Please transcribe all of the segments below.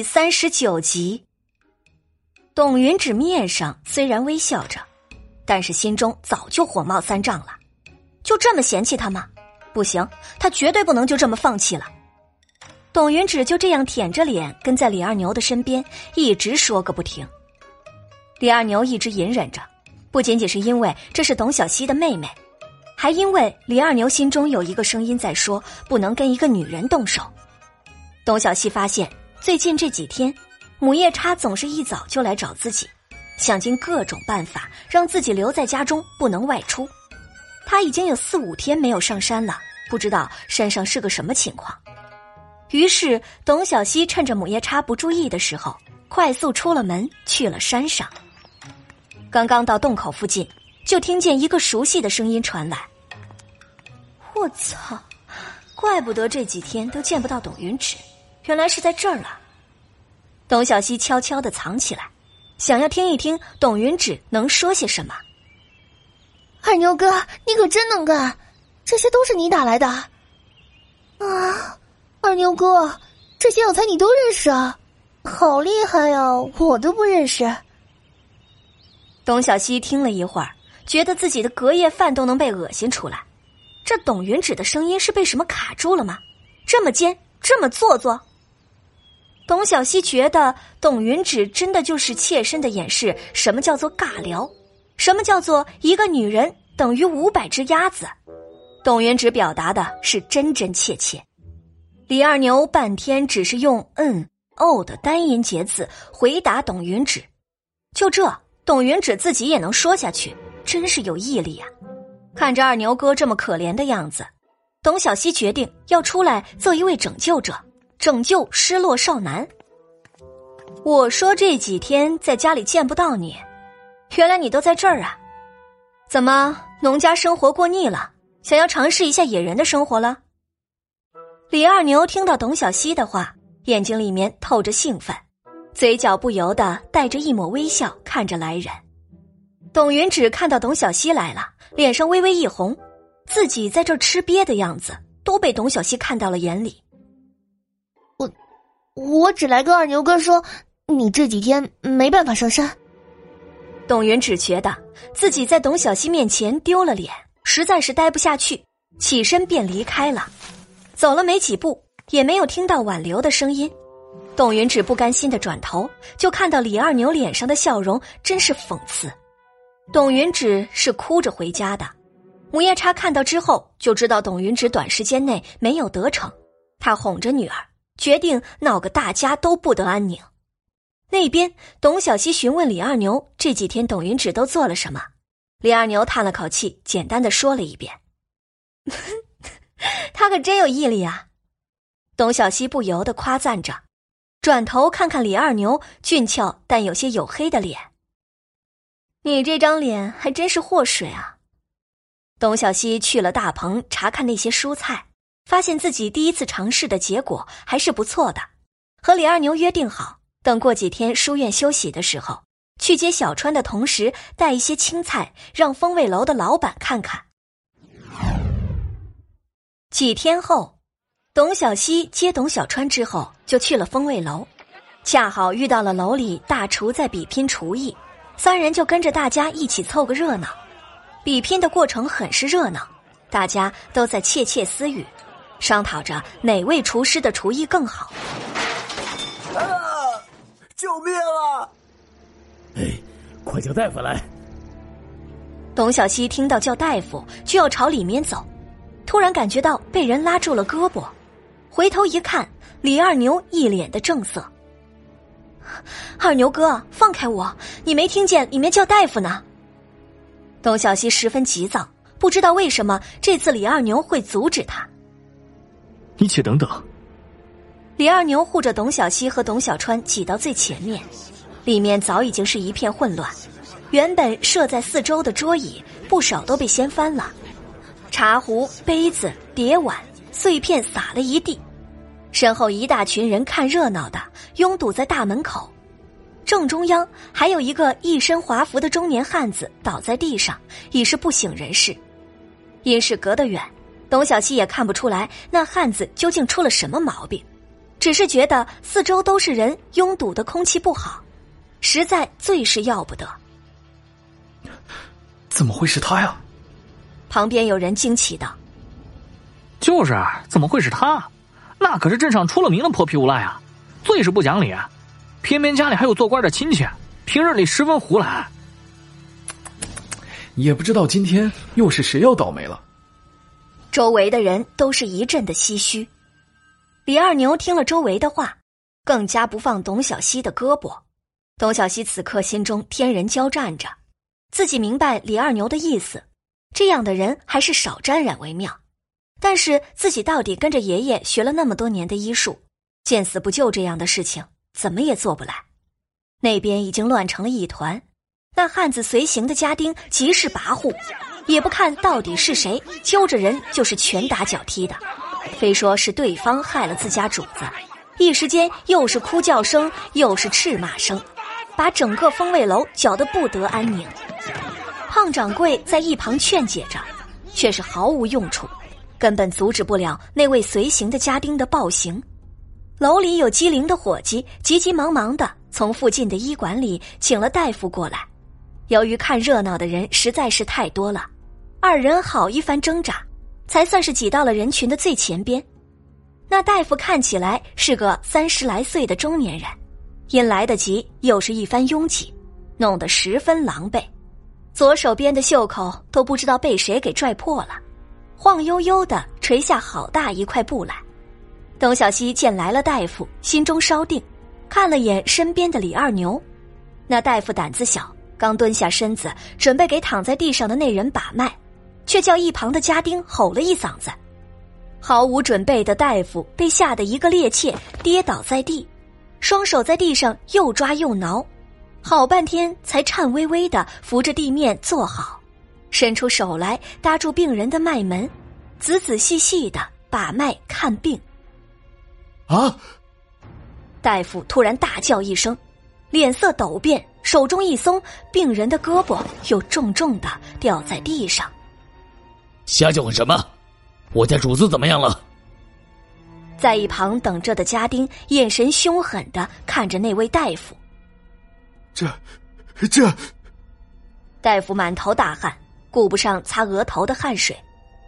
第三十九集，董云芷面上虽然微笑着，但是心中早就火冒三丈了。就这么嫌弃他吗？不行，他绝对不能就这么放弃了。董云芷就这样舔着脸跟在李二牛的身边，一直说个不停。李二牛一直隐忍着，不仅仅是因为这是董小希的妹妹，还因为李二牛心中有一个声音在说，不能跟一个女人动手。董小希发现。最近这几天，母夜叉总是一早就来找自己，想尽各种办法让自己留在家中不能外出。他已经有四五天没有上山了，不知道山上是个什么情况。于是，董小希趁着母夜叉不注意的时候，快速出了门去了山上。刚刚到洞口附近，就听见一个熟悉的声音传来：“我操，怪不得这几天都见不到董云芷。”原来是在这儿了。董小希悄悄的藏起来，想要听一听董云芷能说些什么。二牛哥，你可真能干，这些都是你打来的啊！二牛哥，这些药材你都认识啊，好厉害呀，我都不认识。董小希听了一会儿，觉得自己的隔夜饭都能被恶心出来。这董云芷的声音是被什么卡住了吗？这么尖，这么做作。董小希觉得董云芷真的就是切身的演示什么叫做尬聊，什么叫做一个女人等于五百只鸭子。董云芷表达的是真真切切。李二牛半天只是用嗯哦的单音节字回答董云芷，就这，董云芷自己也能说下去，真是有毅力啊！看着二牛哥这么可怜的样子，董小希决定要出来做一位拯救者。拯救失落少男。我说这几天在家里见不到你，原来你都在这儿啊？怎么农家生活过腻了，想要尝试一下野人的生活了？李二牛听到董小希的话，眼睛里面透着兴奋，嘴角不由得带着一抹微笑看着来人。董云芷看到董小希来了，脸上微微一红，自己在这吃瘪的样子都被董小希看到了眼里。我只来跟二牛哥说，你这几天没办法上山。董云只觉得自己在董小希面前丢了脸，实在是待不下去，起身便离开了。走了没几步，也没有听到挽留的声音。董云只不甘心的转头，就看到李二牛脸上的笑容，真是讽刺。董云芷是哭着回家的，母夜叉看到之后就知道董云芷短时间内没有得逞，他哄着女儿。决定闹个大家都不得安宁。那边，董小希询问李二牛这几天董云芷都做了什么。李二牛叹了口气，简单的说了一遍：“ 他可真有毅力啊！”董小希不由得夸赞着，转头看看李二牛俊俏但有些黝黑的脸：“你这张脸还真是祸水啊！”董小希去了大棚查看那些蔬菜。发现自己第一次尝试的结果还是不错的，和李二牛约定好，等过几天书院休息的时候，去接小川的同时带一些青菜，让风味楼的老板看看。几天后，董小西接董小川之后，就去了风味楼，恰好遇到了楼里大厨在比拼厨艺，三人就跟着大家一起凑个热闹。比拼的过程很是热闹，大家都在窃窃私语。商讨着哪位厨师的厨艺更好。啊！救命啊！哎，快叫大夫来！董小希听到叫大夫，就要朝里面走，突然感觉到被人拉住了胳膊，回头一看，李二牛一脸的正色。二牛哥，放开我！你没听见里面叫大夫呢？董小希十分急躁，不知道为什么这次李二牛会阻止他。你且等等。李二牛护着董小西和董小川挤到最前面，里面早已经是一片混乱。原本设在四周的桌椅，不少都被掀翻了，茶壶、杯子、碟碗碎片洒了一地。身后一大群人看热闹的拥堵在大门口，正中央还有一个一身华服的中年汉子倒在地上，已是不省人事。因是隔得远。董小希也看不出来那汉子究竟出了什么毛病，只是觉得四周都是人，拥堵的空气不好，实在最是要不得。怎么会是他呀？旁边有人惊奇道：“就是，怎么会是他？那可是镇上出了名的泼皮无赖啊，最是不讲理。偏偏家里还有做官的亲戚，平日里十分胡来。也不知道今天又是谁要倒霉了。”周围的人都是一阵的唏嘘。李二牛听了周围的话，更加不放董小希的胳膊。董小希此刻心中天人交战着。自己明白李二牛的意思，这样的人还是少沾染为妙。但是自己到底跟着爷爷学了那么多年的医术，见死不救这样的事情怎么也做不来。那边已经乱成了一团，那汉子随行的家丁极是跋扈，也不看到底是谁，揪着人就是拳打脚踢的，非说是对方害了自家主子，一时间又是哭叫声，又是斥骂声。把整个风味楼搅得不得安宁。胖掌柜在一旁劝解着，却是毫无用处，根本阻止不了那位随行的家丁的暴行。楼里有机灵的伙计，急急忙忙的从附近的医馆里请了大夫过来。由于看热闹的人实在是太多了，二人好一番挣扎，才算是挤到了人群的最前边。那大夫看起来是个三十来岁的中年人。因来得及，又是一番拥挤，弄得十分狼狈，左手边的袖口都不知道被谁给拽破了，晃悠悠的垂下好大一块布来。董小希见来了大夫，心中稍定，看了眼身边的李二牛，那大夫胆子小，刚蹲下身子准备给躺在地上的那人把脉，却叫一旁的家丁吼了一嗓子，毫无准备的大夫被吓得一个趔趄，跌倒在地。双手在地上又抓又挠，好半天才颤巍巍的扶着地面坐好，伸出手来搭住病人的脉门，仔仔细细的把脉看病。啊！大夫突然大叫一声，脸色陡变，手中一松，病人的胳膊又重重的掉在地上。瞎叫唤什么？我家主子怎么样了？在一旁等着的家丁眼神凶狠的看着那位大夫。这，这，大夫满头大汗，顾不上擦额头的汗水，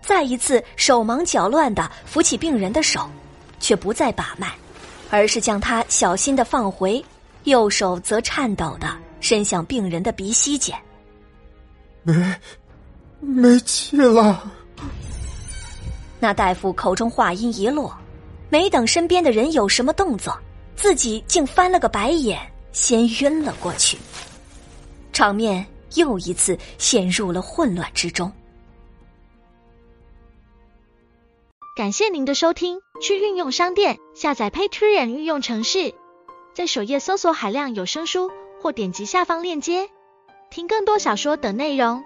再一次手忙脚乱的扶起病人的手，却不再把脉，而是将他小心的放回，右手则颤抖的伸向病人的鼻息间。没，没气了。那大夫口中话音一落。没等身边的人有什么动作，自己竟翻了个白眼，先晕了过去。场面又一次陷入了混乱之中。感谢您的收听，去运用商店下载 Patreon 运用城市，在首页搜索海量有声书，或点击下方链接听更多小说等内容。